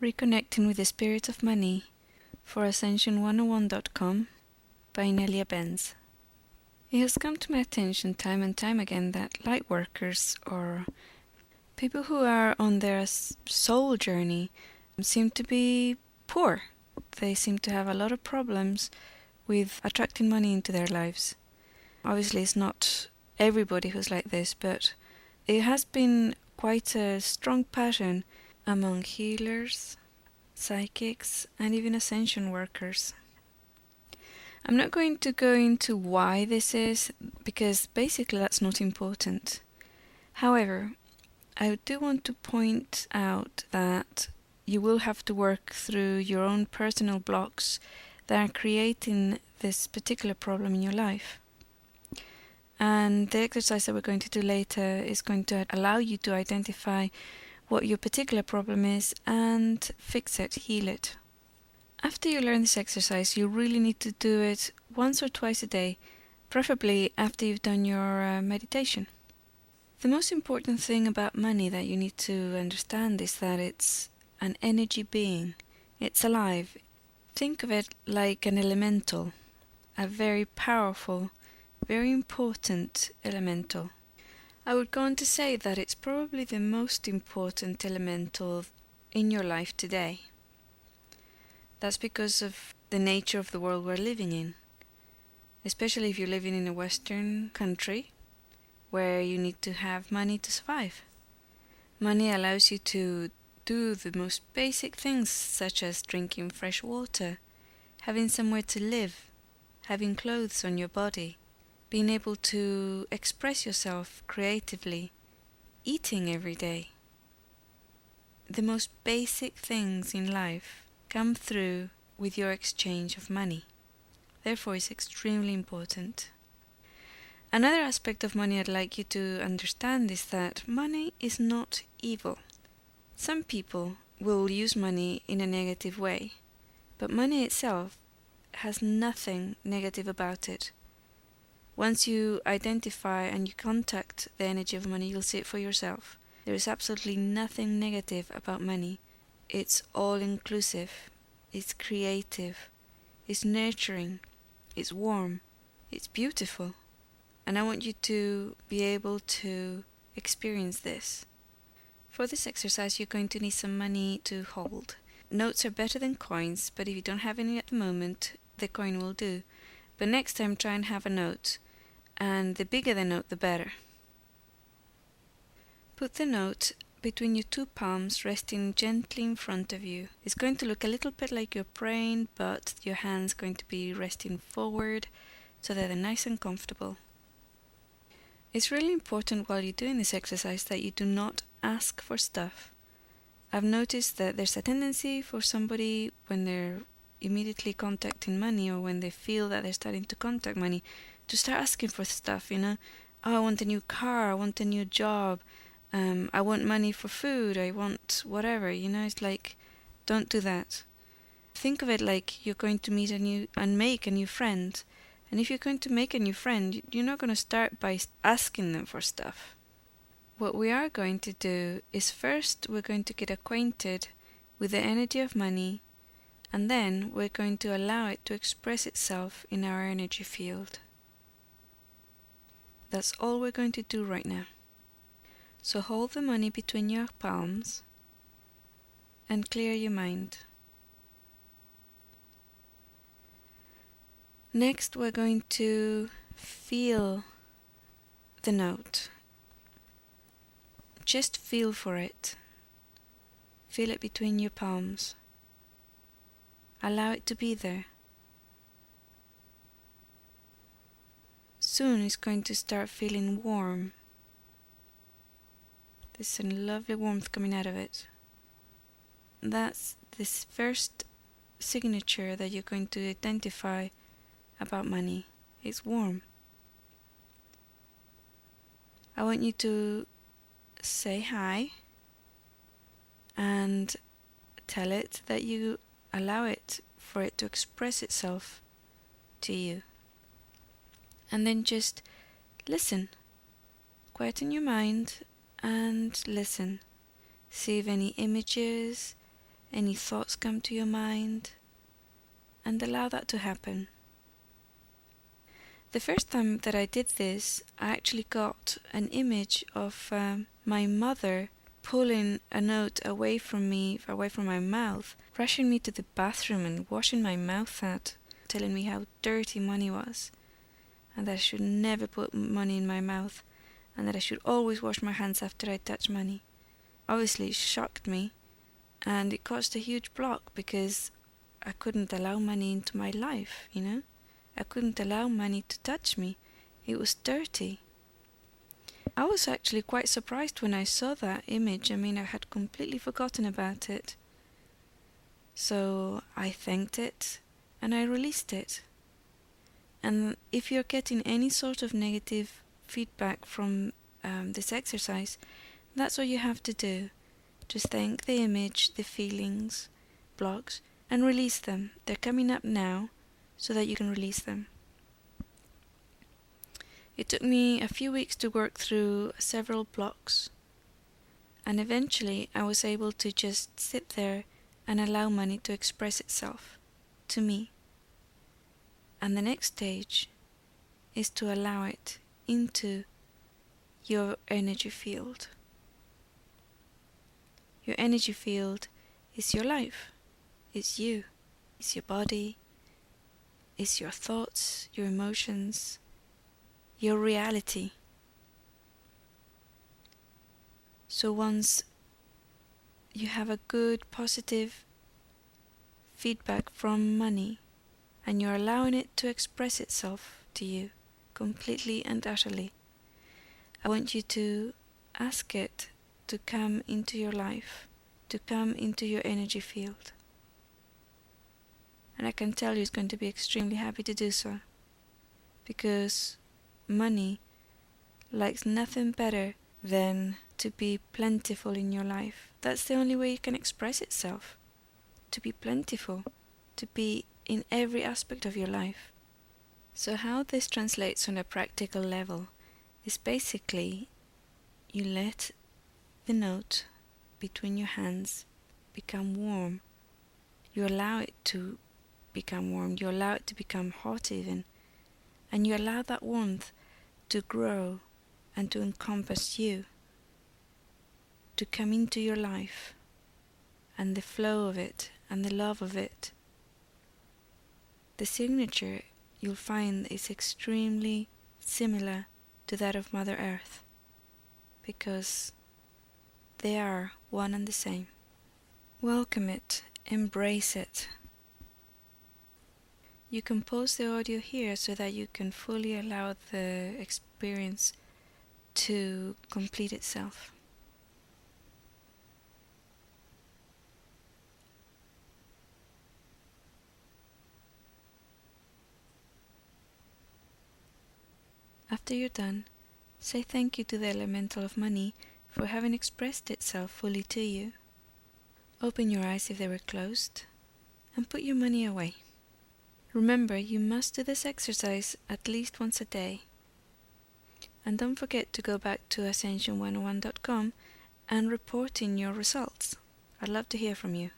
Reconnecting with the Spirit of Money for Ascension101.com by Inelia Benz. It has come to my attention time and time again that light workers or people who are on their soul journey seem to be poor. They seem to have a lot of problems with attracting money into their lives. Obviously, it's not everybody who's like this, but it has been quite a strong pattern among healers, psychics, and even ascension workers. I'm not going to go into why this is because basically that's not important. However, I do want to point out that you will have to work through your own personal blocks that are creating this particular problem in your life. And the exercise that we're going to do later is going to allow you to identify what your particular problem is and fix it, heal it. After you learn this exercise, you really need to do it once or twice a day, preferably after you've done your uh, meditation. The most important thing about money that you need to understand is that it's an energy being. It's alive. Think of it like an elemental, a very powerful, very important elemental. I would go on to say that it's probably the most important elemental in your life today. That's because of the nature of the world we're living in. Especially if you're living in a Western country where you need to have money to survive. Money allows you to do the most basic things such as drinking fresh water, having somewhere to live, having clothes on your body, being able to express yourself creatively, eating every day. The most basic things in life come through with your exchange of money. Therefore, it's extremely important. Another aspect of money I'd like you to understand is that money is not evil. Some people will use money in a negative way, but money itself has nothing negative about it. Once you identify and you contact the energy of money, you'll see it for yourself. There is absolutely nothing negative about money. It's all inclusive, it's creative, it's nurturing, it's warm, it's beautiful. And I want you to be able to experience this. For this exercise, you're going to need some money to hold. Notes are better than coins, but if you don't have any at the moment, the coin will do. But next time, try and have a note and the bigger the note the better. Put the note between your two palms resting gently in front of you. It's going to look a little bit like you're praying, but your hands going to be resting forward so that they're nice and comfortable. It's really important while you're doing this exercise that you do not ask for stuff. I've noticed that there's a tendency for somebody when they're immediately contacting money or when they feel that they're starting to contact money to start asking for stuff, you know. Oh, I want a new car, I want a new job, um, I want money for food, I want whatever, you know. It's like, don't do that. Think of it like you're going to meet a new and make a new friend. And if you're going to make a new friend, you're not going to start by asking them for stuff. What we are going to do is first we're going to get acquainted with the energy of money, and then we're going to allow it to express itself in our energy field. That's all we're going to do right now. So hold the money between your palms and clear your mind. Next, we're going to feel the note. Just feel for it. Feel it between your palms. Allow it to be there. Soon it's going to start feeling warm. There's a lovely warmth coming out of it. That's this first signature that you're going to identify about money. It's warm. I want you to say hi and tell it that you allow it for it to express itself to you and then just listen. Quieten your mind and listen. See if any images, any thoughts come to your mind, and allow that to happen. The first time that I did this, I actually got an image of um, my mother pulling a note away from me, away from my mouth, rushing me to the bathroom and washing my mouth out, telling me how dirty money was, and that I should never put money in my mouth, and that I should always wash my hands after I touch money. Obviously, it shocked me, and it caused a huge block because I couldn't allow money into my life, you know? I couldn't allow money to touch me. It was dirty. I was actually quite surprised when I saw that image. I mean, I had completely forgotten about it. So I thanked it and I released it. And if you're getting any sort of negative feedback from um, this exercise, that's what you have to do. Just thank the image, the feelings, blocks, and release them. They're coming up now so that you can release them. It took me a few weeks to work through several blocks, and eventually I was able to just sit there and allow money to express itself to me. And the next stage is to allow it into your energy field. Your energy field is your life, it's you, it's your body, it's your thoughts, your emotions, your reality. So once you have a good positive feedback from money and you're allowing it to express itself to you completely and utterly, I want you to ask it to come into your life, to come into your energy field. And I can tell you it's going to be extremely happy to do so because money likes nothing better than to be plentiful in your life. That's the only way it can express itself. To be plentiful, to be in every aspect of your life. So, how this translates on a practical level is basically you let the note between your hands become warm. You allow it to become warm, you allow it to become hot even, and you allow that warmth to grow and to encompass you, to come into your life and the flow of it and the love of it. The signature you'll find is extremely similar to that of Mother Earth because they are one and the same. Welcome it, embrace it. You can pause the audio here so that you can fully allow the experience to complete itself. After you're done, say thank you to the elemental of money for having expressed itself fully to you. Open your eyes if they were closed and put your money away. Remember, you must do this exercise at least once a day. And don't forget to go back to ascension101.com and report in your results. I'd love to hear from you.